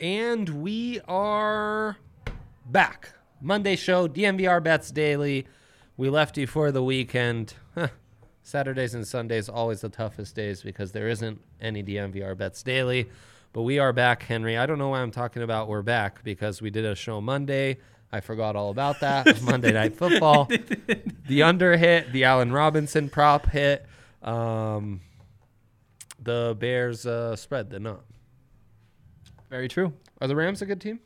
And we are back. Monday show, DNVR Bets Daily. We left you for the weekend. Huh. Saturdays and Sundays always the toughest days because there isn't any DNVR Bets Daily. But we are back, Henry. I don't know why I'm talking about we're back because we did a show Monday. I forgot all about that. Monday Night Football. the under hit, the Allen Robinson prop hit. Um, the Bears uh, spread the not. Very true. Are the Rams a good team?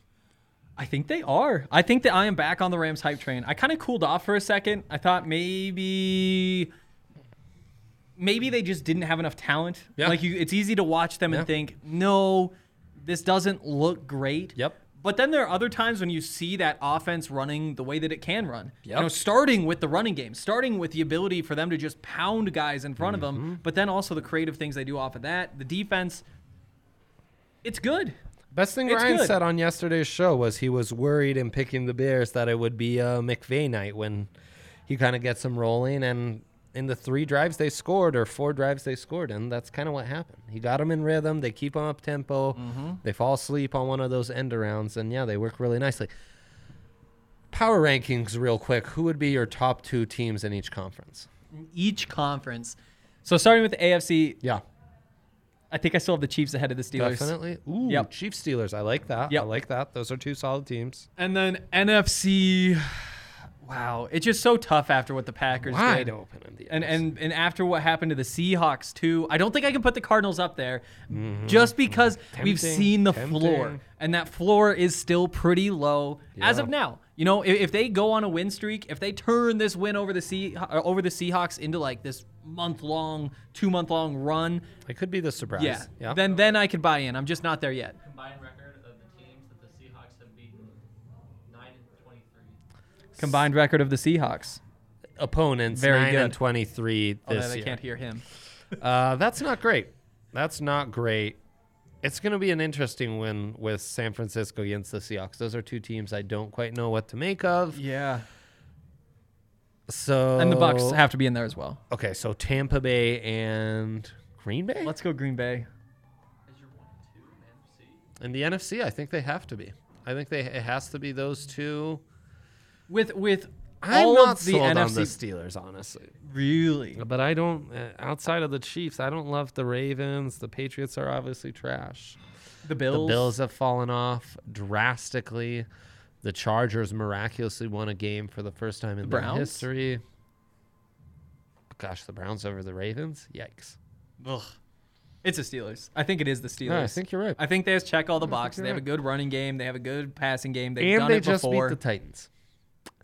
I think they are. I think that I am back on the Rams hype train. I kind of cooled off for a second. I thought maybe maybe they just didn't have enough talent. Yeah. Like you it's easy to watch them Yeah. and think, "No, this doesn't look great." Yep. But then there are other times when you see that offense running the way that it can run. Yep. You know, starting with the running game, starting with the ability for them to just pound guys in front Mm-hmm. of them, but then also the creative things they do off of that. The defense, it's good. Best thing It's Ryan good. said on yesterday's show was he was worried in picking the Bears that it would be a McVay night when he kind of gets them rolling. And in the three drives they scored, or four drives they scored, and that's kind of what happened. He got them in rhythm. They keep them up tempo. Mm-hmm. They fall asleep on one of those end arounds, and yeah, they work really nicely. Power rankings, real quick. Who would be your top two teams in each conference? Each conference. So starting with the AFC, Yeah, I think I still have the Chiefs ahead of the Steelers. definitely. Ooh, Yep. Chiefs Steelers. I like that. Yep. I like that. Those are two solid teams. And then NFC, wow, it's just so tough after what the Packers Wide did. open in the And, and and after what happened to the Seahawks too, I don't think I can put the Cardinals up there, just because we've Mm-hmm. Seen the tempting. floor, and that floor is still pretty low as of now. You know, if, if they go on a win streak, if they turn this win over the sea over the Seahawks into like this month long, two month long run, It could be the surprise. yeah, Yeah. then then I could buy in. I'm just not there yet. combined record of the teams that the Seahawks have beaten 9 and 23. Combined record of the Seahawks. Opponents Very nine and good. twenty three Oh, this that I year. can't hear him. Uh, that's not great. That's not great. It's going to be an interesting win with San Francisco against the Seahawks. Those are two teams I don't quite know what to make of. Yeah. So And the Bucks have to be in there as well. okay. So Tampa Bay and Green Bay Let's go Green Bay. As your 1 and 2 in the NFC. I think they have to be. I think they it has to be those two. With with I'm all not of the sold on NFC the Steelers, honestly. really. But I don't. Uh, outside of the Chiefs, I don't love the Ravens. The Patriots are obviously trash. The Bills. The Bills have fallen off drastically. The Chargers miraculously won a game for the first time in The their Browns? history. Gosh, the Browns over the Ravens? Yikes. Ugh. It's the Steelers. I think it is the Steelers. No, I think you're right. I think they just check all the think boxes. They have a good running game. They have a good passing game. They've and done they it just before. beat the Titans.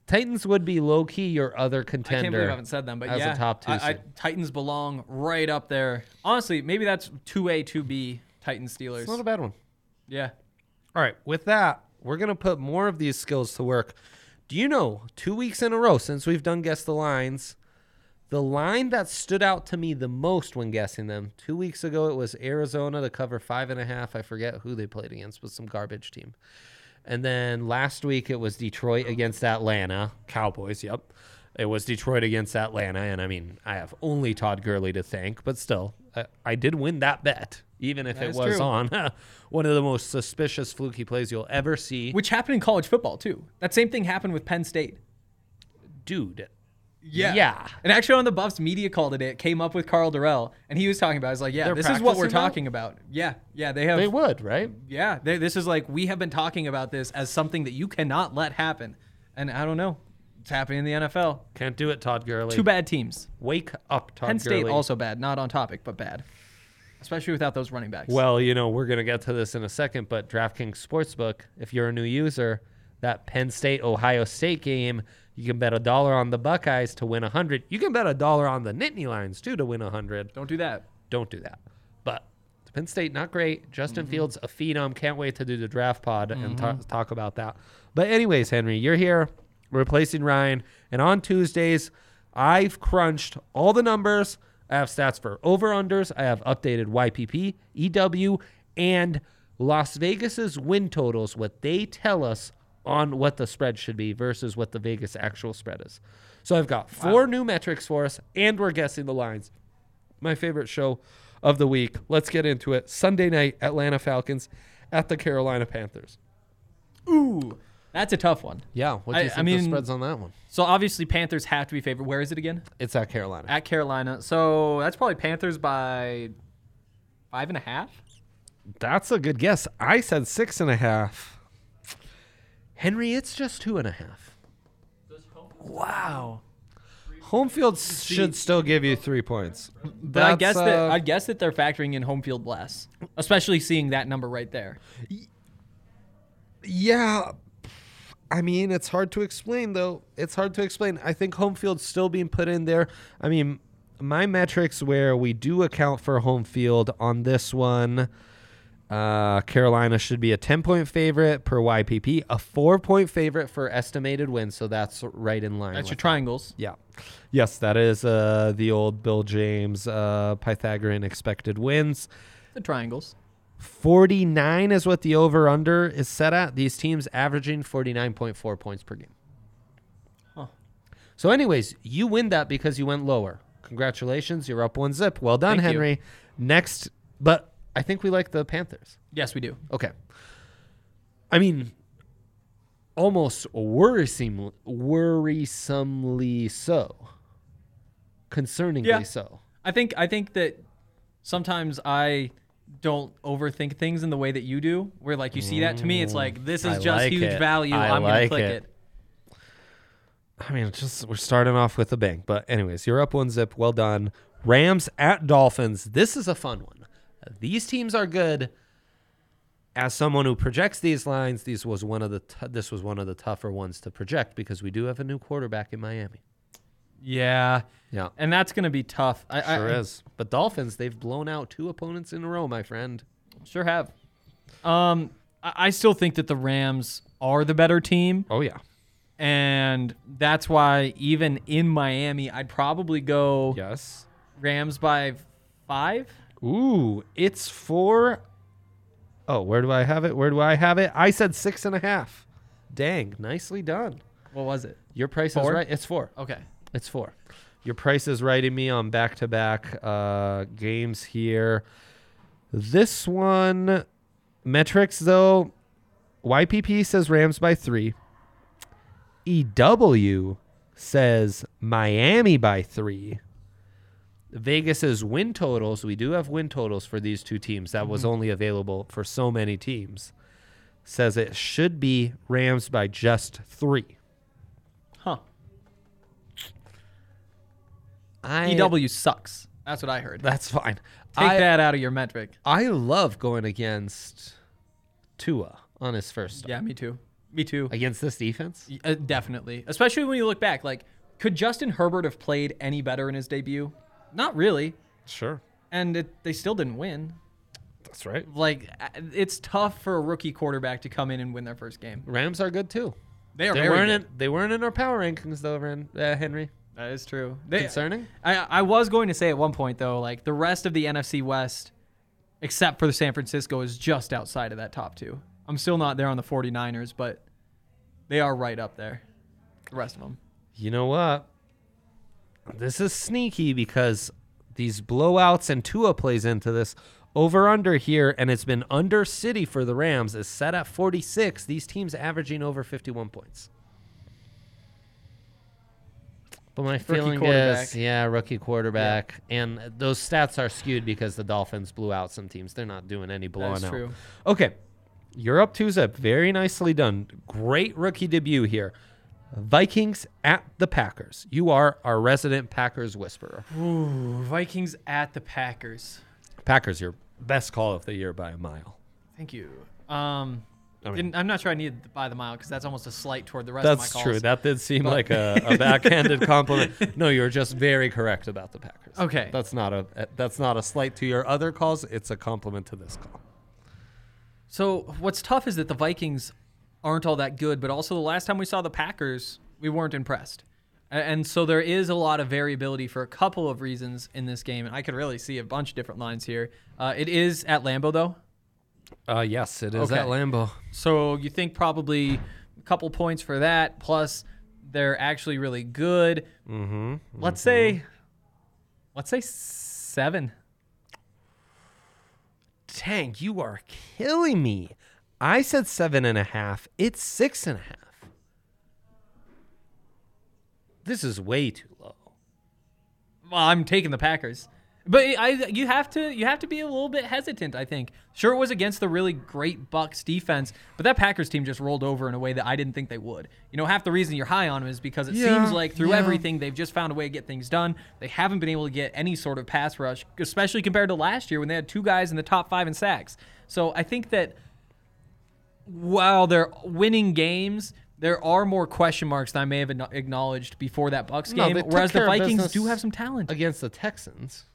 Titans would be low key your other contender. I can't believe I haven't said them, but as a yeah, top two I, I. Titans belong right up there. Honestly, maybe that's two A, two B. Titans Steelers. It's not a bad one. yeah. All right, with that, we're going to put more of these skills to work. Do you know, two weeks in a row since we've done Guess the Lines, the line that stood out to me the most when guessing them, two weeks ago, it was Arizona to cover five and a half. I forget who they played against, was some garbage team. And then last week, it was Detroit against Atlanta. Cowboys, yep. It was Detroit against Atlanta. And I mean, I have only Todd Gurley to thank, but still, I, I did win that bet, even if That it was true. on one of the most suspicious fluky plays you'll ever see. Which happened in college football too. That same thing happened with Penn State. Dude. Yeah. Yeah. And actually, on the Buffs media call today, it came up with Karl Dorrell, and he was talking about. it. He's like, "Yeah, They're this is what we're now? talking about. Yeah, yeah, they have. They would, right? yeah, they, this is like we have been talking about this as something that you cannot let happen. And I don't know, it's happening in the NFL. Can't do it, Todd Gurley. Two bad teams. Wake up, Todd Penn State Gurley. also bad, not on topic, but bad, especially without those running backs. Well, you know, we're going to get to this in a second, but DraftKings Sportsbook, if you're a new user, that Penn State Ohio State game, you can bet a dollar on the Buckeyes to win a 100. You can bet a dollar on the Nittany Lions too to win a 100. don't do that. Don't do that. But Penn State, not great. Justin Mm-hmm. Fields, a phenom. Can't wait to do the draft pod and ta- talk about that. But, anyways, Henry, you're here replacing Ryan. And on Tuesdays, I've crunched all the numbers. I have stats for over unders. I have updated YPP, EW, and Las Vegas's win totals, what they tell us on what the spread should be versus what the Vegas actual spread is. So I've got four new metrics for us, and we're guessing the lines my favorite show of the week. Let's get into it. Sunday night, Atlanta Falcons at the Carolina Panthers. Ooh, that's a tough one. Yeah, what do you I think the mean- spreads on that one? So obviously Panthers have to be favored. Where is it again? It's at Carolina. At Carolina. So that's probably Panthers by five and a half. That's a good guess. I said six and a half. Henry, it's just two and a half. Wow. Home field should still give you three points. But I guess That's, that uh, I guess that they're factoring in home field less, especially seeing that number right there. Yeah. I mean, it's hard to explain, though. It's hard to explain. I think home field's still being put in there. I mean, my metrics where we do account for home field on this one, uh, Carolina should be a 10 point favorite per YPP, a four point favorite for estimated wins. So that's right in line. That's your triangles. Yeah. Yes, that is uh, the old Bill James uh, Pythagorean expected wins. The triangles. 49 is what the over under is set at. These teams averaging 49.4 points per game. Huh. So, anyways, you win that because you went lower. Congratulations. You're up one zip. Well done, Thank you. Henry. Next, but I think we like the Panthers. Yes, we do. Okay. I mean, almost worrisome, worrisomely so. Concerningly Yeah. so. I think I think that sometimes I don't overthink things in the way that you do. Where like you see that to me, it's like mm, this is I just like huge it. value. I I'm gonna click it. it. I mean, it's just we're starting off with a bang. But anyways, you're up one zip. Well done. Rams at Dolphins. This is a fun one. These teams are good. As someone who projects these lines, these was one of the t- this was one of the tougher ones to project because we do have a new quarterback in Miami. Yeah, Yeah, and that's gonna be tough. I, sure I, is. But Dolphins, they've blown out two opponents in a row, my friend. Sure have. Um, I, I still think that the Rams are the better team, Oh yeah, and that's why even in Miami, I'd probably go yes. Rams by five. Ooh, it's four. Oh, where do I have it? Where do I have it? I said six and a half. Dang, nicely done. What was it? Your price Four? is right. It's four. Okay. It's four. Your price is writing me on back to back uh games here. This one metrics though, YPP says Rams by three. EW says Miami by three. Vegas's win totals, we do have win totals for these two teams. That was only available for so many teams. Says it should be Rams by just three. I EW sucks. That's what I heard. That's fine. Take I, that out of your metric. I love going against Tua on his first start. Yeah, me too. Me too. Against this defense? Uh, definitely. Especially when you look back. Like, could Justin Herbert have played any better in his debut? Not really. Sure. And it, they still didn't win. That's right. Like, uh, it's tough for a rookie quarterback to come in and win their first game. Rams are good too. They are They weren't good. in they weren't in our power rankings though, Ren, uh, Henry. That is true. They, Concerning? I, I was going to say at one point, though, like, the rest of the NFC West, except for the San Francisco, is just outside of that top two. I'm still not there on the 49ers, but they are right up there. The rest of them. You know what? This is sneaky because these blowouts and Tua plays into this. Over under here, and it's been under City for the Rams, is set at 46. These teams averaging over 51 points. But my feeling is, yeah, rookie quarterback, and those stats are skewed because the Dolphins blew out some teams. They're not doing any blowing That's out. true. Okay, you're up two zip. Very nicely done. Great rookie debut here. Vikings at the Packers. You are our resident Packers whisperer. Ooh, Vikings at the Packers. Packers, your best call of the year by a mile. Thank you. Um, I mean- I'm not sure I needed to buy the mile because that's almost a slight toward the rest of my calls. That's true. That did seem like a, a backhanded compliment. No, you're just very correct about the Packers. Okay. That's not a that's not a slight to your other calls. It's a compliment to this call. So what's tough is that the Vikings aren't all that good, but also the last time we saw the Packers, we weren't impressed. And so there is a lot of variability for a couple of reasons in this game, and I could really see a bunch of different lines here. Uh, it is at Lambeau though, Uh, yes, it is Okay. at Lambeau. so you think probably a couple points for that. Plus, they're actually really good. Mm-hmm. Let's say, let's say seven. Tank, you are killing me. I said seven and a half. It's six and a half. This is way too low. Well, I'm taking the Packers. But I, you have to, you have to be a little bit hesitant. I think. Sure, it was against the really great Bucks defense, but that Packers team just rolled over in a way that I didn't think they would. You know, half the reason you're high on them is because it Yeah, seems like through yeah. everything they've just found a way to get things done. They haven't been able to get any sort of pass rush, especially compared to last year when they had two guys in the top five in sacks. So I think that while they're winning games, there are more question marks than I may have acknowledged before that Bucks game. took whereas the Vikings do have some talent. Against the Texans.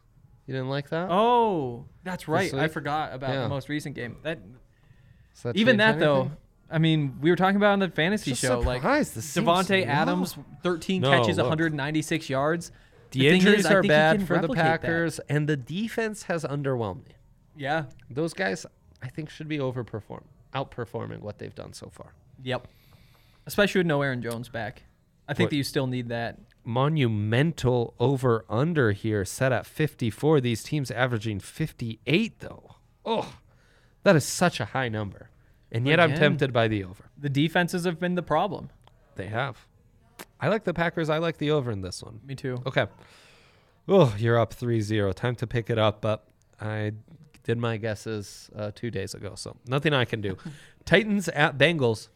You didn't like that? Oh, that's right. I forgot about Yeah. the most recent game. That Does that even change that though. I mean, we were talking about on the fantasy Just show, like surprised. This seems Davante low. Adams, 13 No, catches, look. 196 yards. The, thing injuries is, are think bad for the replicate that. Packers, and the defense has underwhelmed me. Yeah. Those guys, I think, should be overperform, outperforming what they've done so far. Yep. Especially with no Aaron Jones back. I think What- that you still need that. Monumental over under here, set at 54. These teams averaging 58, though. Oh, that is such a high number. And yet I'm tempted by the over. The defenses have been the problem. They have. I like the Packers. I like the over in this one. Me too. Okay. Oh, you're up 3 0. Time to pick it up, but I did my guesses uh, two days ago, so nothing I can do. Titans at Bengals.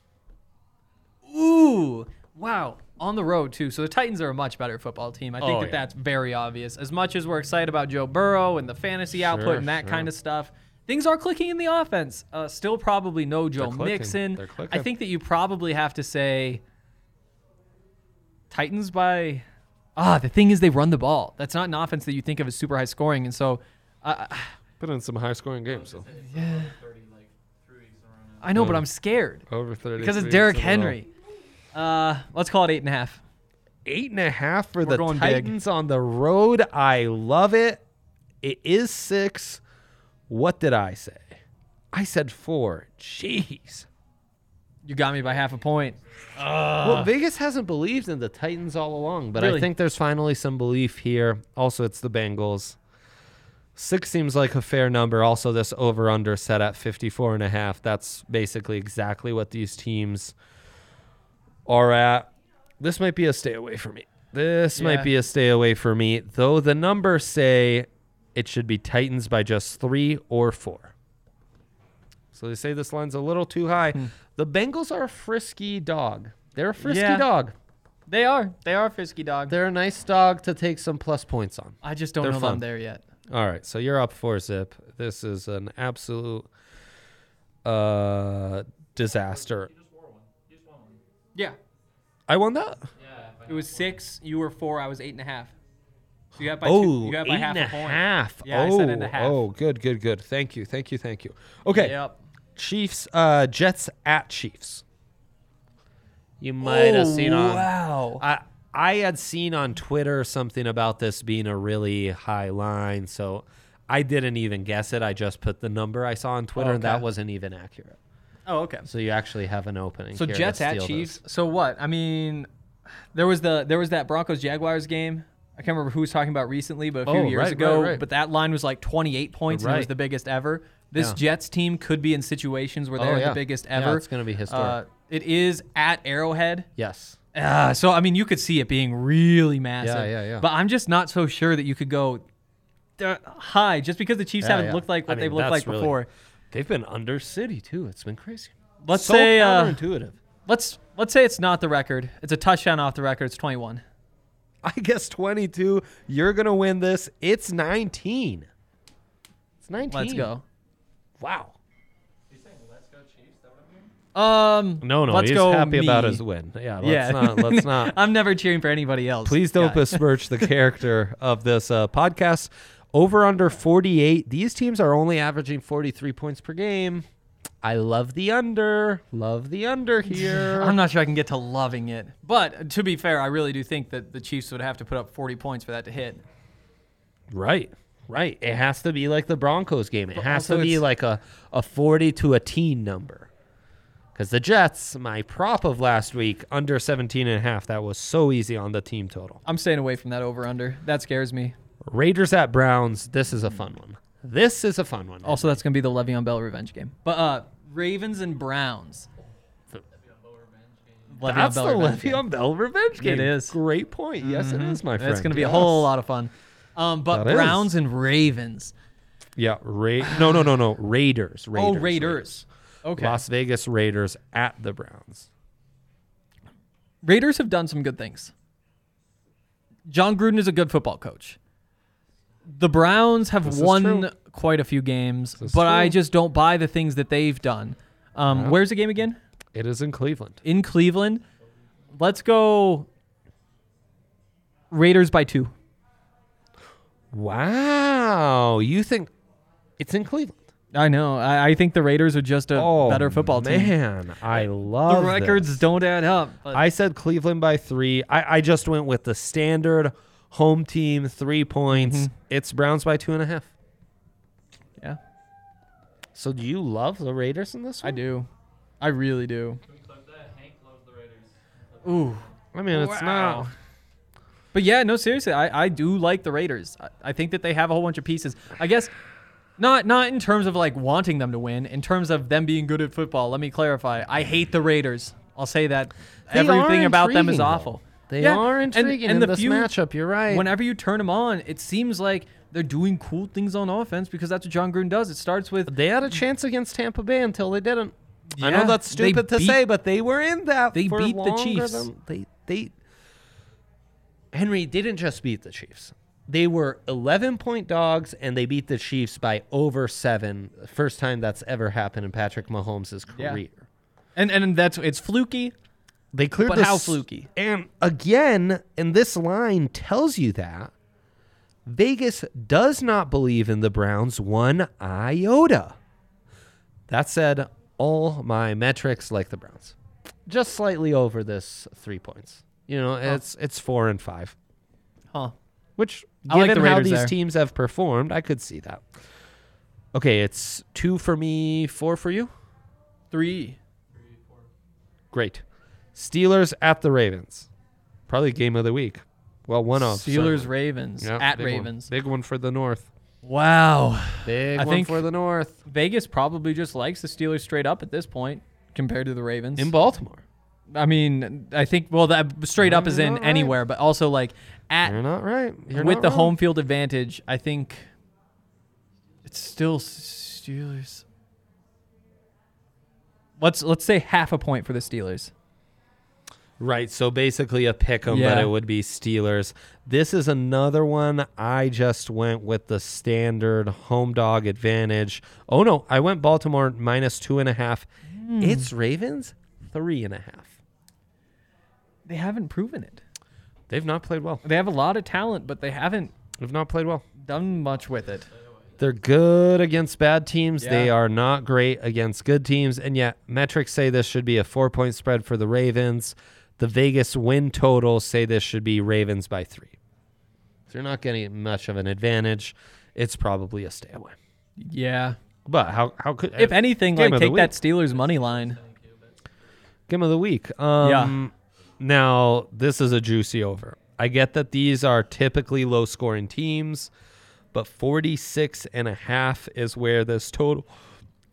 Ooh, wow. On the road, too. So the Titans are a much better football team. I think Oh, that yeah. that's very obvious. As much as we're excited about Joe Burrow and the fantasy output and that sure. kind of stuff, things are clicking in the offense. Uh, still probably no Joe clicking. Mixon. They're I think that you probably have to say Titans by. Ah, the thing is they run the ball. That's not an offense that you think of as super high scoring. And so uh, Put in some high scoring games, so. Yeah. 30 like three weeks in a row now. I know, but. I'm scared Over 30. because it's Derrick Henry. Uh, let's call it eight and a half. Eight and a half for We're the going big. Titans on the road. I love it. It is six. What did I say? I said four. Jeez. You got me by half a point. well, Vegas hasn't believed in the Titans all along, but I think there's finally some belief here. Also, it's the Bengals. Six seems like a fair number. Also, this over under set at 54 and a half. That's basically exactly what these teams are at. This might be a stay away for me. This Yeah. might be a stay away for me, though the numbers say it should be Titans by just three or four. So they say this line's a little too high. The Bengals are a frisky dog. They're a frisky Yeah. dog. They are. They are a frisky dog. They're a nice dog to take some plus points on. I just don't they're know fun. I'm there yet. All right, so you're up four zip. This is an absolute uh disaster. You just wore one. You just won one. Yeah. I won that. Yeah. It was six. You were four. I was eight and a half. So you got by Oh, two. You got by eight half and a a point. half. Yeah, I oh, said and a half. oh, good, good, good. Thank you, thank you, thank you. Okay, Yep. Chiefs, uh, Jets at Chiefs. You might have seen on. Oh, Wow. I I had seen on Twitter something about this being a really high line, so I didn't even guess it. I just put the number I saw on Twitter, and that Okay. wasn't even accurate. Oh, okay. So you actually have an opening. So here to Jets at Chiefs. this. So what? I mean, there was the there was that Broncos Jaguars game. I can't remember who was talking about recently, but a few Oh, years right, ago. right, right. But that line was like 28 points, and it was the biggest ever. This Yeah. Jets team could be in situations where Oh, they're yeah. the biggest Yeah, ever. it's gonna be historic. Uh, it is at Arrowhead. Yes. Uh, so I mean, you could see it being really massive. Yeah, yeah, yeah. But I'm just not so sure that you could go uh, high just because the Chiefs Yeah, haven't yeah. looked like I what mean, they've looked like really- before. They've been under city too. It's been crazy. Let's so say uh, let's let's say it's not the record. It's a touchdown off the record. It's 21. I guess 22. You're gonna win this. It's 19. It's 19. Let's go. Wow. He's saying, let's go Chiefs. That what I'm? Um, No, no, let's he's go happy about his win. Yeah, let's yeah. not. Let's not. I'm never cheering for anybody else. Please don't besmirch the character of this uh, podcast. Over under 48. These teams are only averaging 43 points per game. I love the under. Love the under here. I'm not sure I can get to loving it. But uh, to be fair, I really do think that the Chiefs would have to put up 40 points for that to hit. Right. Right. It has to be like the Broncos game. It But has to be like a, a 40 to a teen number. Because the Jets, my prop of last week, under 17 and a half, that was so easy on the team total. I'm staying away from that over under. That scares me. Raiders at Browns. This is a fun one. This is a fun one. Also, that's going to be the Le'Veon Bell revenge game. But uh, Ravens and Browns. Le'Veon That's Bell the revenge game. Le'Veon Bell revenge game. is. Great point. Yes, it is, my friend. That's going to be a whole lot of fun. Um, but That is. Browns and Ravens. Yeah, Ra- no, no, no, no. Raiders. Raiders. oh, Raiders. Okay. Las Vegas Raiders at the Browns. Raiders have done some good things. Jon Gruden is a good football coach. The Browns have This is won quite a few games, This is but I true. just don't buy the things that they've done. Um, Yeah. Where's the game again? It is in Cleveland. In Cleveland. Let's go Raiders by two. Wow. You think it's in Cleveland? I know. I, I think the Raiders are just a oh, better football team. Man, I love The love records this. don't add up. But I said Cleveland by three. I, I just went with the standard home team three points. Mm-hmm. It's Browns by two and a half. yeah, So do you love the Raiders in this one? I do. I really do. Can we clip that? Hank loves the Raiders. Ooh. I mean, it's Wow. not. But yeah, no, seriously, I, I do like the Raiders. I, I think that they have a whole bunch of pieces. I guess not not in terms of like wanting them to win, in terms of them being good at football. Let me clarify. I hate the Raiders. I'll say that. They Everything about them is awful. They Yeah, are and- intriguing and in the this few- matchup. You're right. Whenever you turn them on, it seems like they're doing cool things on offense because that's what Jon Gruden does. It starts with they had a chance against Tampa Bay until they didn't. I know that's stupid to say, but they were in that. they beat the Chiefs. than- they they. Henry didn't just beat the Chiefs. They were 11 point dogs, and they beat the Chiefs by over seven. First time that's ever happened in Patrick Mahomes' Yeah. career. and and that's it's fluky. They cleared But the how fluky? And again, and this line tells you that Vegas does not believe in the Browns one iota. That said, all my metrics like the Browns, just slightly over this three points. You know, it's it's four and five, Huh. which I like given the how these there. teams have performed, I could see that. Okay, it's two for me, four for you. Three. Great. Steelers at the Ravens. Probably game of the week. Well, one off. Steelers, certainly. Ravens Yep, at big one. Ravens. Big one for the North. Wow. Big I one think- for the North. Vegas probably just likes the Steelers straight up at this point compared to the Ravens. In Baltimore. I mean, I think well that straight up is in right. anywhere, but also like at You're not right. You're with not the home field advantage, I think it's still Steelers. Let's let's say half a point for the Steelers. Right. So basically a pick 'em, but it would be Steelers. This is another one. I just went with the standard home dog advantage. Oh no, I went Baltimore minus two and a half. Hmm. It's Ravens three and a half. They haven't proven it. They've not played well. They have a lot of talent, but they haven't They've not played well. done much with it. They're good against bad teams. They are not great against good teams. And yet, metrics say this should be a four point spread for the Ravens. The Vegas win totals say this should be Ravens by three. So you're not getting much of an advantage. It's probably a stay away. Yeah. But how how could If anything, like take that. Steelers money line. game of the week? Um, Now this is a juicy over. I get that these are typically low scoring teams, but 46 and a half is where this total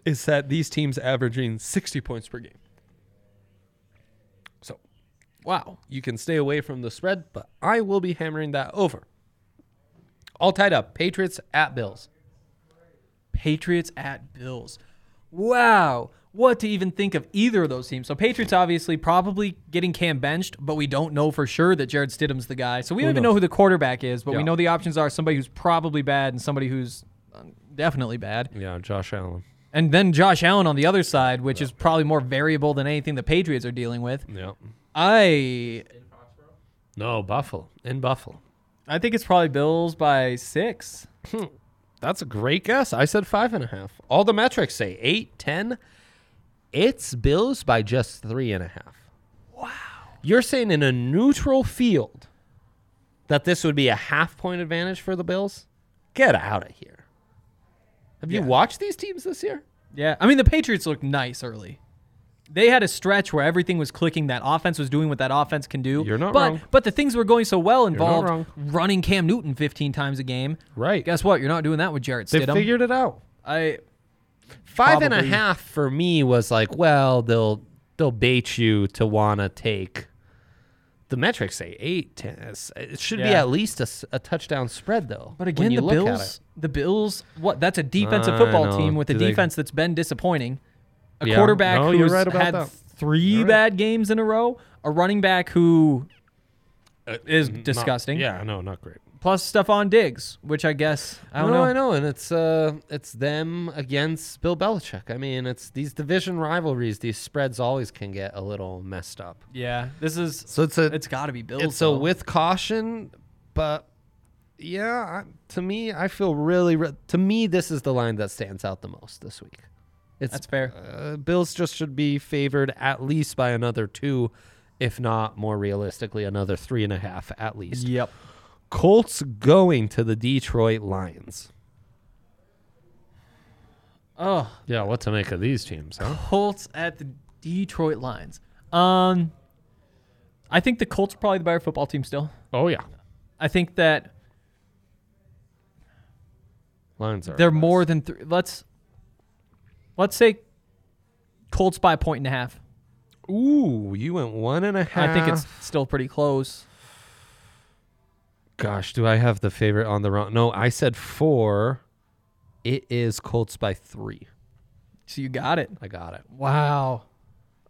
is set. These teams averaging 60 points per game. Wow. you can stay away from the spread, but I will be hammering that over. All tied up. Patriots at Bills. Patriots at Bills. Wow. What to even think of either of those teams. So Patriots obviously probably getting Cam benched, but we don't know for sure that Jarrett Stidham's the guy. So we don't even know who the quarterback is, but we know the options are somebody who's probably bad and somebody who's uh, definitely bad. Yeah, Josh Allen. And then Josh Allen on the other side, which is probably more variable than anything the Patriots are dealing with. Yeah. I In Foxborough? No, Buffalo. In Buffalo. I think it's probably Bills by 6. Hmm. That's a great guess. I said five and a half. All the metrics say eight, ten. It's Bills by just three and a half. Wow. You're saying in a neutral field that this would be a half point advantage for the Bills? Get out of here. Have you watched these teams this year? Yeah, I mean the Patriots look nice early. They had a stretch where everything was clicking. That offense was doing what that offense can do. You're not but, wrong. But the things were going so well involved running Cam Newton 15 times a game. Right. Guess what? You're not doing that with Jarrett Stidham. They Stidham. figured it out. I Five and a half for me was like, well, they'll they'll bait you to want to take. The metrics say eight. It should be at least a touchdown spread, though. But again, the Bills, the Bills, what? That's a defensive I football team with a Do they- defense that's been disappointing. A Yeah. quarterback No, who's right had that. three right. bad games in a row. A running back who it. is Not- disgusting. yeah, no, not great. plus Stefon Diggs, which I guess I don't no, know. I know, and it's uh, it's them against Bill Belichick. I mean, it's these division rivalries. These spreads always can get a little messed up. Yeah, this is. So it's a It's got to be Bills. it's a with caution, but yeah, I, to me, I feel really. Re- to me, this is the line that stands out the most this week. It's That's fair. Uh, Bills just should be favored at least by another two, if not more realistically, another three and a half at least. Yep. Colts going to the Detroit Lions. Oh, Yeah, what to make of these teams, huh? Colts at the Detroit Lions. Um, I think the Colts are probably the better football team still. Oh yeah, I think that Lions are. they're a mess. more than three. Let's let's say Colts by a point and a half. Ooh, you went one and a half. I think it's still pretty close. Gosh, do I have the favorite on the wrong? No, I said four. It is Colts by three. So you got it. I got it. Wow.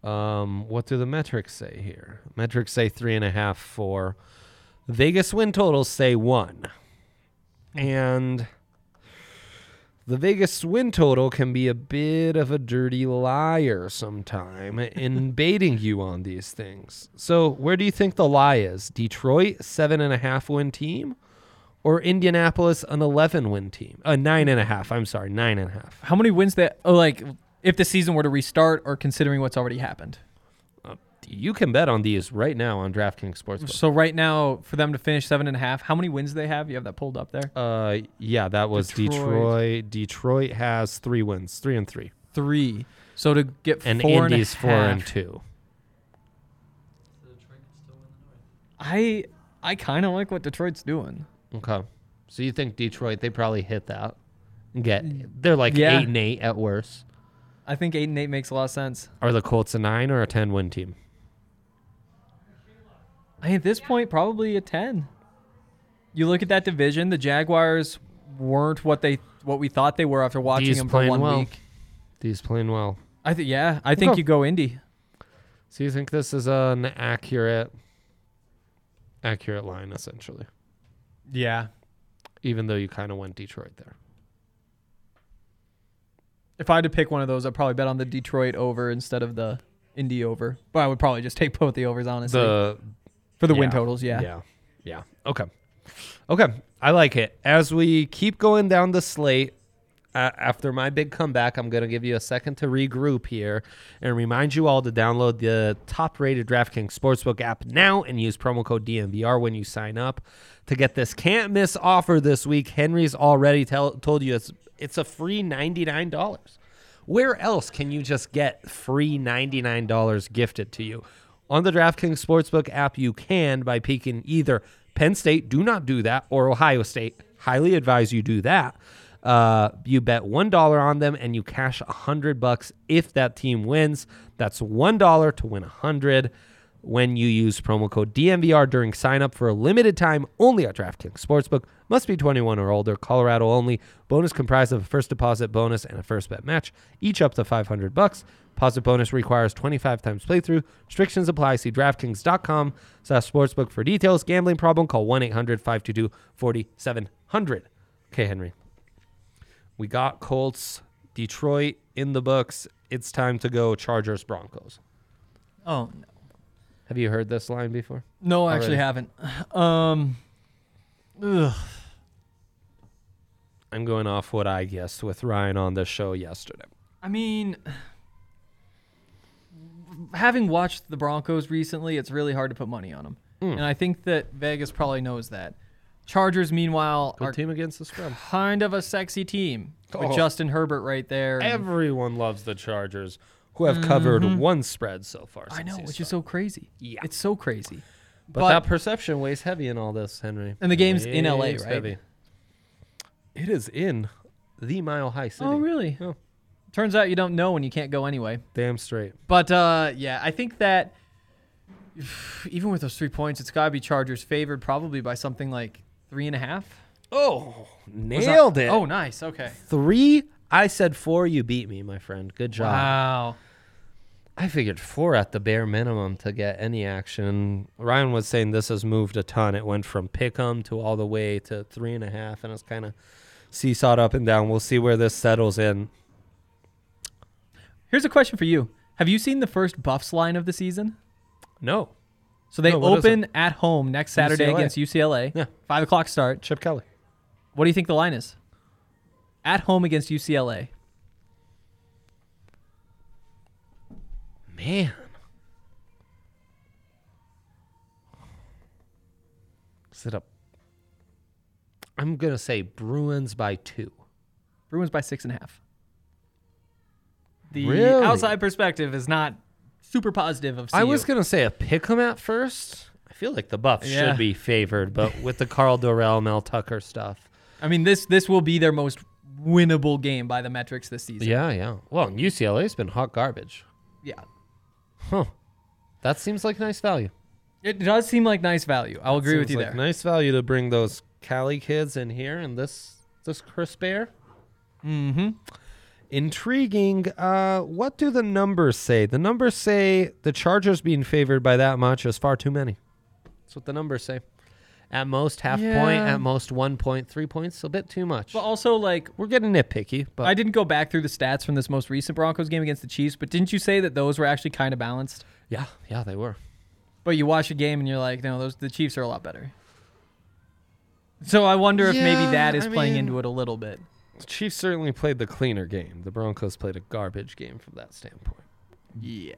Um, what do the metrics say here? Metrics say three and a half. Four. Vegas win totals say one, and the Vegas win total can be a bit of a dirty liar sometime in baiting you on these things. So, where do you think the lie is? Detroit seven and a half win team, or Indianapolis an eleven win team? A nine and a half. I'm sorry, nine and a half. How many wins that? Oh, like if the season were to restart, or considering what's already happened. You can bet on these right now on DraftKings Sportsbook. So right now, for them to finish seven and a half, how many wins do they have? You have that pulled up there. Uh, yeah, that was Detroit. Detroit. Detroit, has three wins, three and three, Three. So to get and four and Indy's four and two. So Detroit can still win the North. I I kind of like what Detroit's doing. Okay, so you think Detroit? They probably hit that. and Get they're like Yeah. eight and eight at worst. I think eight and eight makes a lot of sense. Are the Colts a nine or a ten win team? I at this point probably a ten. You look at that division. The Jaguars weren't what they what we thought they were after watching D's them for one well. week. These playing well. I think yeah. I think you go Indy. So you think this is an accurate, accurate line essentially, Yeah. even though you kind of went Detroit there. If I had to pick one of those, I'd probably bet on the Detroit over instead of the Indy over. But I would probably just take both the overs honestly The for the win totals. Yeah. Yeah. Yeah. Okay. Okay. I like it. As we keep going down the slate, uh, after my big comeback, I'm going to give you a second to regroup here and remind you all to download the top rated DraftKings Sportsbook app now and use promo code DNVR when you sign up to get this can't miss offer this week. Henry's already tell, told you it's, it's a free $99. Where else can you just get free $99 gifted to you? On the DraftKings Sportsbook app, you can by picking either Penn State, do not do that, or Ohio State. Highly advise you do that. Uh, you bet one dollar on them and you cash a hundred bucks if that team wins. That's one dollar to win a hundred when you use promo code DNVR during sign up for a limited time only at DraftKings Sportsbook. Must be 21 or older. Colorado only. Bonus comprised of a first deposit bonus and a first bet match, each up to 500 bucks. Deposit bonus requires 25 times playthrough. Restrictions apply. See DraftKings.com slash sportsbook for details. Gambling problem? Call 1-800-522-4700. Okay, Henry. We got Colts, Detroit in the books. It's time to go Chargers Broncos. Oh no. Have you heard this line before? No, I actually haven't. Um. Ugh. I'm going off what I guessed with Ryan on the show yesterday. I mean, having watched the Broncos recently, it's really hard to put money on them, Hmm. and I think that Vegas probably knows that. Chargers, meanwhile, Good are team against the spread. kind of a sexy team with Oh. Justin Herbert right there. Everyone loves the Chargers, who have covered one spread so far. Mm-hmm. I know, which is so crazy. Yeah. it's so crazy. But, but- that perception weighs heavy in all this, Henry. And the game's in LA, Weighs right? It is in the Mile High City. Oh, really? Yeah. Turns out you don't know when you can't go anyway. Damn straight. But uh, yeah, I think that even with those three points, it's got to be Chargers favored probably by something like three and a half. Oh, nailed it. Oh, nice. Okay. Three. I said four. You beat me, my friend. Good job. Wow. I figured four at the bare minimum to get any action. Ryan was saying this has moved a ton. It went from pick 'em to all the way to three and a half, and it's kind of seesawed up and down. We'll see where this settles in. Here's a question for you. Have you seen the first Buffs line of the season? No, So they No, what is it? open at home next Saturday UCLA. against UCLA. Yeah. Five o'clock start. Chip Kelly. What do you think the line is? At home against UCLA. Man. Is it a? I'm gonna say Bruins by two. Bruins by six and a half. The Really? outside perspective is not super positive of CU. I was gonna say a pick 'em at first. I feel like the Buffs Yeah. should be favored, but with the Karl Dorrell, Mel Tucker stuff. I mean, this this will be their most winnable game by the metrics this season. Yeah, yeah. Well, UCLA's been hot garbage. Yeah. Huh. That seems like nice value. It does seem like nice value. I'll agree with Seems you like there. Nice value to bring those Cali kids in here and this this crisp air. Mm-hmm. Intriguing. Uh, what do the numbers say? The numbers say the Chargers being favored by that much is far too many. That's what the numbers say. At most half point, at most one point, three points, a bit too much. But also, like, We're getting nitpicky, but I didn't go back through the stats from this most recent Broncos game against the Chiefs, but didn't you say that those were actually kind of balanced? yeah, yeah, they were. But you watch a game and you're like, no, those the Chiefs are a lot better. So I wonder if maybe that is I playing mean- into it a little bit. The Chiefs certainly played the cleaner game. The Broncos played a garbage game from that standpoint. Yeah.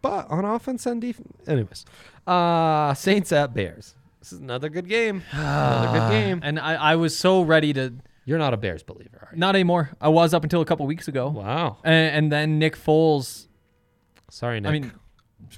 But on offense and defense, anyways, uh, Saints at Bears. This is another good game. another good game. And I, I was so ready to You're not a Bears believer, are you? not anymore. I was up until a couple weeks ago. Wow. And, and then Nick Foles, Sorry, Nick. I mean,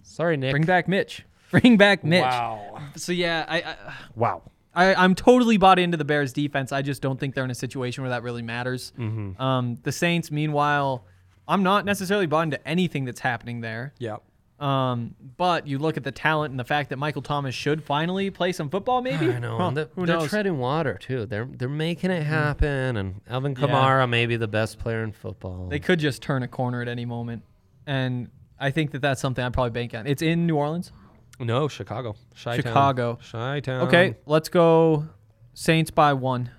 sorry, Nick. bring back Mitch. Bring back Mitch. Wow. So yeah, I, I Wow. I, I'm totally bought into the Bears defense. I just don't think they're in a situation where that really matters. Mm-hmm. Um, the Saints, meanwhile, I'm not necessarily bought into anything that's happening there. Yeah. Um, but you look at the talent and the fact that Michael Thomas should finally play some football, maybe. I know. Huh, they're, who they're knows? treading water too. They're they're making it happen. And Alvin Yeah. Kamara, maybe the best player in football. They could just turn a corner at any moment, and I think that that's something I'd probably bank on. It's in New Orleans, no Chicago. Chi-town. Chicago. Chi-town. Okay, let's go Saints by one.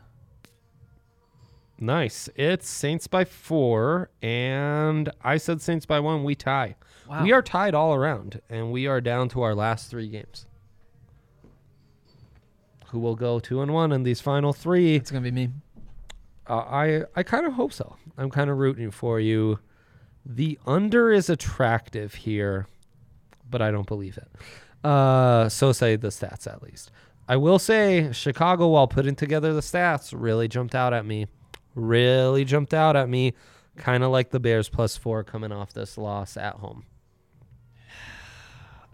Nice. It's Saints by four, and I said Saints by one. We tie. Wow. We are tied all around, and we are down to our last three games. Who will go two and one in these final three? It's gonna be me. Uh, I I kind of hope so. I'm kind of rooting for you. The under is attractive here, but I don't believe it. Uh, so say the stats at least. I will say Chicago, while putting together the stats, really jumped out at me. Really jumped out at me. Kind of like the Bears plus four coming off this loss at home.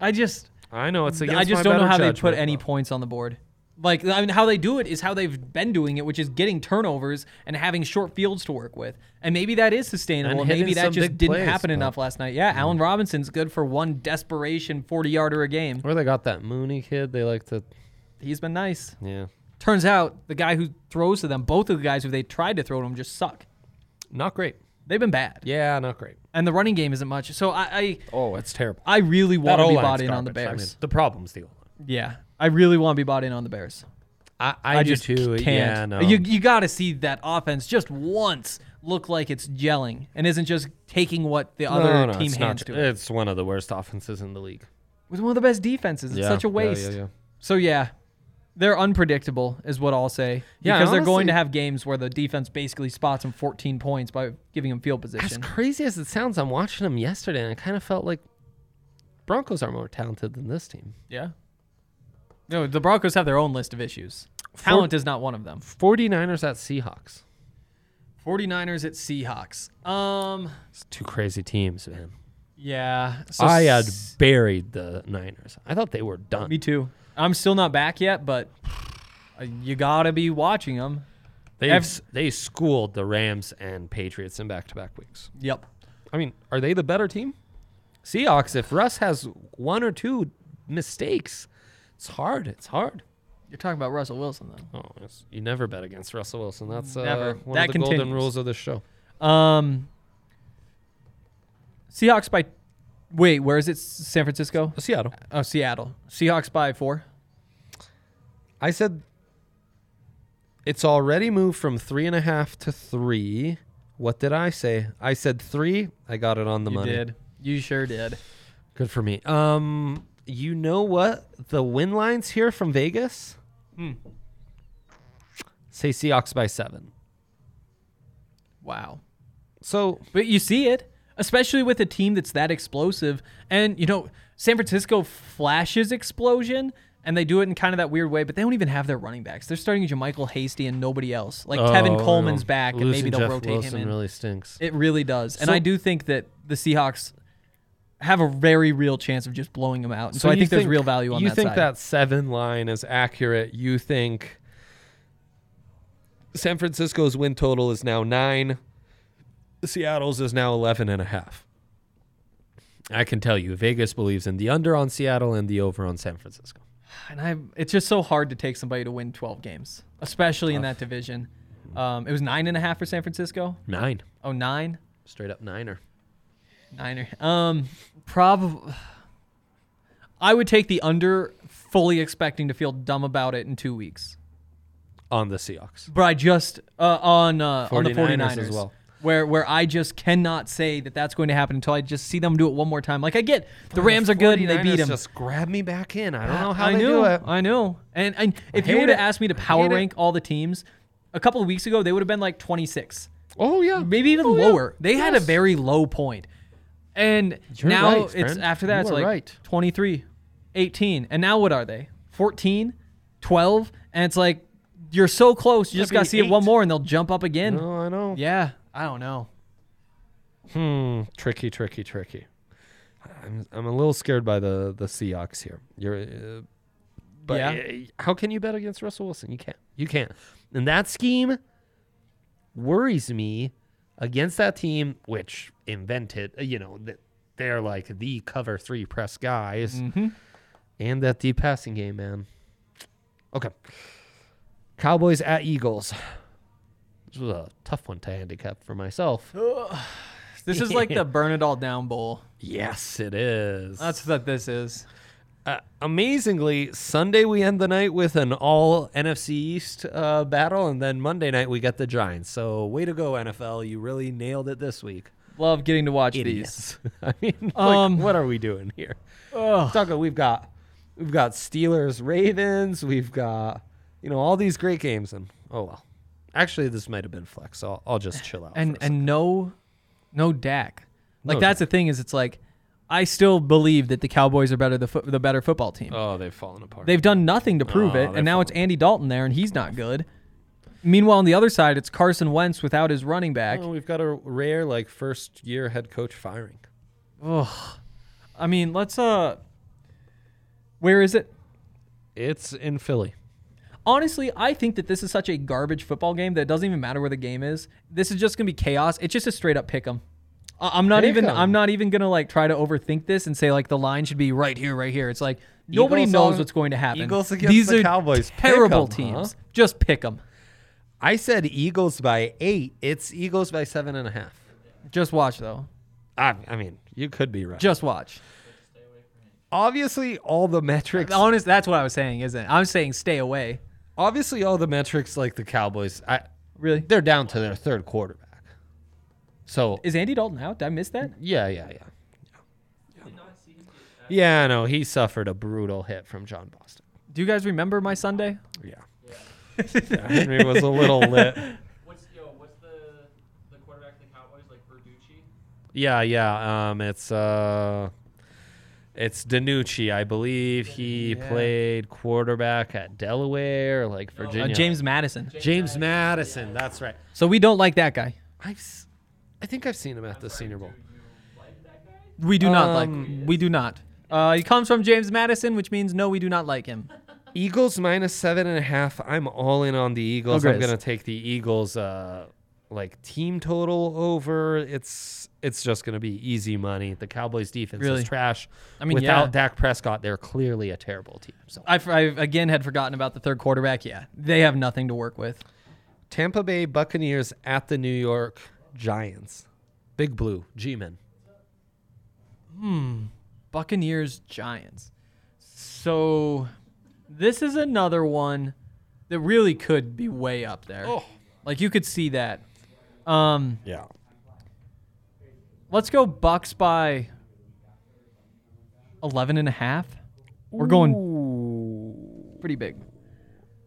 I just I know it's against I just don't know how they put any but- points on the board. Like I mean, how they do it is how they've been doing it, which is getting turnovers and having short fields to work with. And maybe that is sustainable. And And maybe that just didn't plays, happen enough last night. Yeah, Allen Robinson's good for one desperation forty yarder a game. Where they got that Mooney kid. They like to, He's been nice. yeah, Turns out the guy who throws to them, both of the guys who they tried to throw to him, just suck. not great. They've been bad, Yeah, not great. and the running game isn't much. So I, I, Oh, it's terrible. I really want to be O-line's bought in on the garbage. I Bears. mean, the problem's the O-line. yeah, I really want to be bought in on the Bears. I, I, do just too. can't. Yeah, no. You you got to see that offense just once look like it's gelling and isn't just taking what the other No, no, team it's not hands tr- to it. It's one of the worst offenses in the league. With one of the best defenses, it's Yeah, such a yeah, waste. Yeah, yeah, So yeah, they're unpredictable, is what I'll say. Yeah, because they're going to have games where the defense basically spots them 14 points by giving them field position. As crazy as it sounds, I'm watching them yesterday, and I kind of felt like Broncos are more talented than this team. Yeah. No, the Broncos have their own list of issues. Talent is not one of them. 49ers at Seahawks. 49ers at Seahawks. Um, It's two crazy teams, man. yeah. So I had s- buried the Niners. I thought they were done. Me too. I'm still not back yet, but uh, you gotta be watching them. They Ev- they schooled the Rams and Patriots in back to back weeks. Yep. I mean, are they the better team? Seahawks. If Russ has one or two mistakes, it's hard. It's hard. You're talking about Russell Wilson though. Oh, it's, you never bet against Russell Wilson. That's uh, Never. one That of the golden rules of this show. Um, Seahawks by. Wait, where is it? San Francisco? Seattle. Oh, Seattle. Seahawks by four. I said it's already moved from three and a half to three. What did I say? I said three. I got it on the you money. did. You sure did. Good for me. Um, you know what? The win lines here from Vegas Hmm. say Seahawks by seven. Wow. So But you see it, especially with a team that's that explosive. And, you know, San Francisco flashes explosion, and they do it in kind of that weird way, but they don't even have their running backs. They're starting JaMycal Hasty and nobody else. Like Tevin Oh, Coleman's no. back, and maybe they'll Jeff rotate Wilson him in. really stinks. It really does. And So- I do think that the Seahawks have a very real chance of just blowing them out. And so, I you think, there's real value on you that You think side. that seven line is accurate? You think San Francisco's win total is now nine. Seattle's is now 11 and a half. I can tell you, Vegas believes in the under on Seattle and the over on San Francisco. And I, it's just so hard to take somebody to win 12 games, especially in that division. Um, it was nine and a half for San Francisco. Nine. Oh, nine, Straight up niner. niner. Um, probably. I would take the under, fully expecting to feel dumb about it in two weeks. On the Seahawks. But I just uh, on uh, on the 49ers 49ers as well. Where where I just cannot say that that's going to happen until I just see them do it one more time. Like I get the Rams are good and they beat them. Just grab me back in. I don't know how I they know, do it. I know. And and if you would have it. asked me to power hate it. rank all the teams, a couple of weeks ago they would have been like 26, Oh yeah, maybe even Oh, yeah. lower. They had a very low point. And You're now right, it's friend. after that You it's like right. 23, 18. And now what are they? 14, 12, and it's like you're so close. You just got to see it one eight. more and they'll jump up again. No, I know. Yeah, I don't know. Hmm. Tricky, tricky, tricky. I'm I'm a little scared by the the Seahawks here. You're, uh, but Yeah. uh, how can you bet against Russell Wilson? You can't. You can't. And that scheme worries me against that team, which invented. uh, You know that they're like the cover three press guys, Mm-hmm. and that deep passing game, man. Okay. Cowboys at Eagles. This was a tough one to handicap for myself. This is like the burn it all down bowl. Yes, it is. That's what this is. uh, amazingly, Sunday we end the night with an all NFC East uh, battle, and then Monday night we get the Giants. So, way to go, NFL! You really nailed it this week. Love getting to watch Idiots. I mean, like, Um, what are we doing here? these. Ugh. Talking, we've got, we've got Steelers, Ravens, we've got, you know, all these great games, and oh well. Actually, this might have been flex, so I'll, I'll just chill out. and and no, no Dak. Like No that's the thing is it's like, I still believe that the Cowboys are better the fo- the better football team. oh, they've fallen apart. They've done nothing to prove Oh, it, and now it's. Andy Dalton there, and he's not good. Meanwhile, on the other side, it's Carson Wentz without his running back. We've got a rare like first year head coach firing. I mean, let's uh. Where is it? It's in Philly. Honestly, I think that this is such a garbage football game that it doesn't even matter where the game is. This is just gonna be chaos. It's just a straight up pick 'em. I- I'm not Pick even. 'em. I'm not even gonna like try to overthink this and say like the line should be right here, right here. It's like nobody Eagles knows on- what's going to happen. Eagles against These the are Cowboys. Pick terrible 'em, teams. huh? Just pick them. I said Eagles by eight. It's Eagles by seven and a half. Just watch though. I, I mean, you could be right. Just watch. obviously, all the metrics. Honest, that's what I was saying, isn't it? I'm saying stay away. Obviously, all the metrics like the Cowboys. I, Really? they're down to their third quarterback. So Is Andy Dalton out? Did I miss that? yeah, yeah, yeah, Did not see him get that. yeah. No, he suffered a brutal hit from Jon Bostic. Do you guys remember my Sunday? Yeah, Yeah. yeah Henry was a little lit. What's yo? What's the the quarterback for the Cowboys like Verducci? Yeah, yeah. Um, it's uh, it's DiNucci, I believe. He Yeah. played quarterback at Delaware, like uh, Uh, Virginia. James Madison. James Madison. That's right. So we don't like that guy. I've, s- I think I've seen him at the Senior Bowl. Like that guy? We do not Um, like. We do not. Uh, he comes from James Madison, which means no, we do not like him. Eagles minus seven and a half. I'm all in on the Eagles. I'm gonna take the Eagles. Uh, like team total over. It's it's just gonna be easy money. The Cowboys defense Really? is trash. I mean, without yeah. Dak Prescott, they're clearly a terrible team. So I, I again had forgotten about the third quarterback. Yeah, they have nothing to work with. Tampa Bay Buccaneers at the New York Giants. Big Blue G-men. Hmm. Buccaneers Giants. So this is another one that really could be way up there. Oh. Like you could see that. Um, Yeah. Let's go Bucks by 11 and a half. We're going Ooh. pretty big.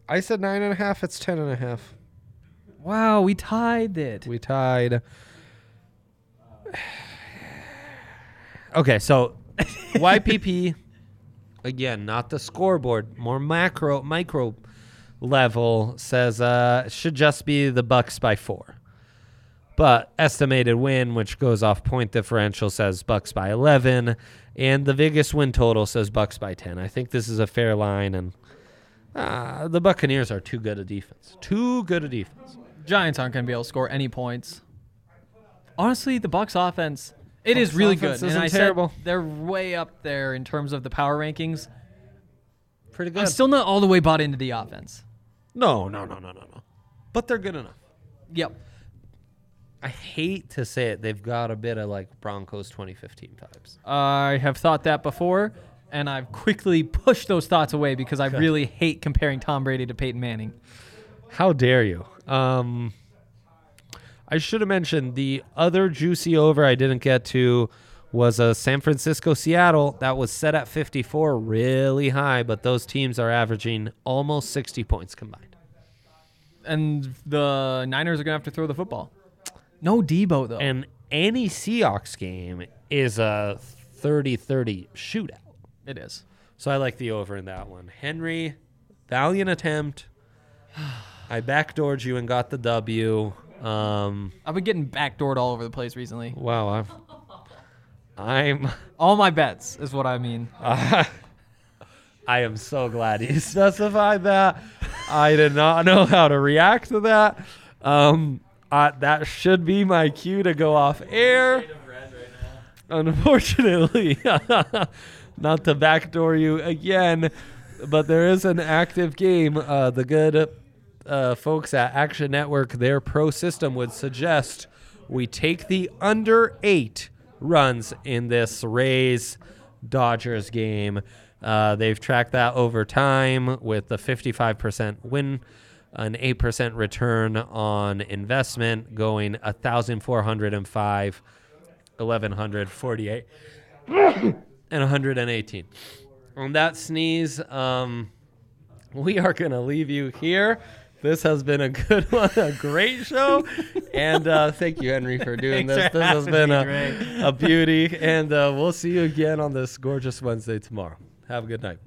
I said nine and a half. It's ten and a half. Wow, we tied it. We tied. Okay, so YPP again, not the scoreboard, more macro micro level says uh should just be the Bucks by 4. But estimated win, which goes off point differential, says Bucks by 11, and the Vegas win total says Bucks by 10. I think this is a fair line, and uh, the Buccaneers are too good a defense. Too good a defense. Giants aren't going to be able to score any points. Honestly, the Bucks offense it is Bucks really good, and I terrible. said they're way up there in terms of the power rankings. Pretty good. I'm still not all the way bought into the offense. No, no, no, no, no, no. But they're good enough. Yep. I hate to say it, they've got a bit of like Broncos 2015 vibes. I have thought that before, and I've quickly pushed those thoughts away because I really hate comparing Tom Brady to Peyton Manning. How dare you? Um, I should have mentioned the other juicy over I didn't get to was a San Francisco Seattle that was set at 54, really high, but those teams are averaging almost 60 points combined. And the Niners are going to have to throw the football. No Deebo, though. And any Seahawks game is a 30-30 shootout. it is. So I like the over in that one. Henry, valiant attempt. I backdoored you and got the W. Um, I've been getting backdoored all over the place recently. wow, I'm, I'm, All my bets is what I mean. I am so glad you specified that. I did not know how to react to that. Um, uh, that should be my cue to go off air. Unfortunately, not to backdoor you again, but there is an active game. Uh, the good uh, folks at Action Network, their pro system would suggest we take the under eight runs in this Rays Dodgers game. Uh, they've tracked that over time with the 55% win, an 8% return on investment, going 1,405. 1148 and 118 on that sneeze um we are gonna leave you here. This has been a good one a great show and uh thank you henry for doing Thanks this. for this has been a, a beauty and uh we'll see you again on this gorgeous wednesday tomorrow. Have a good night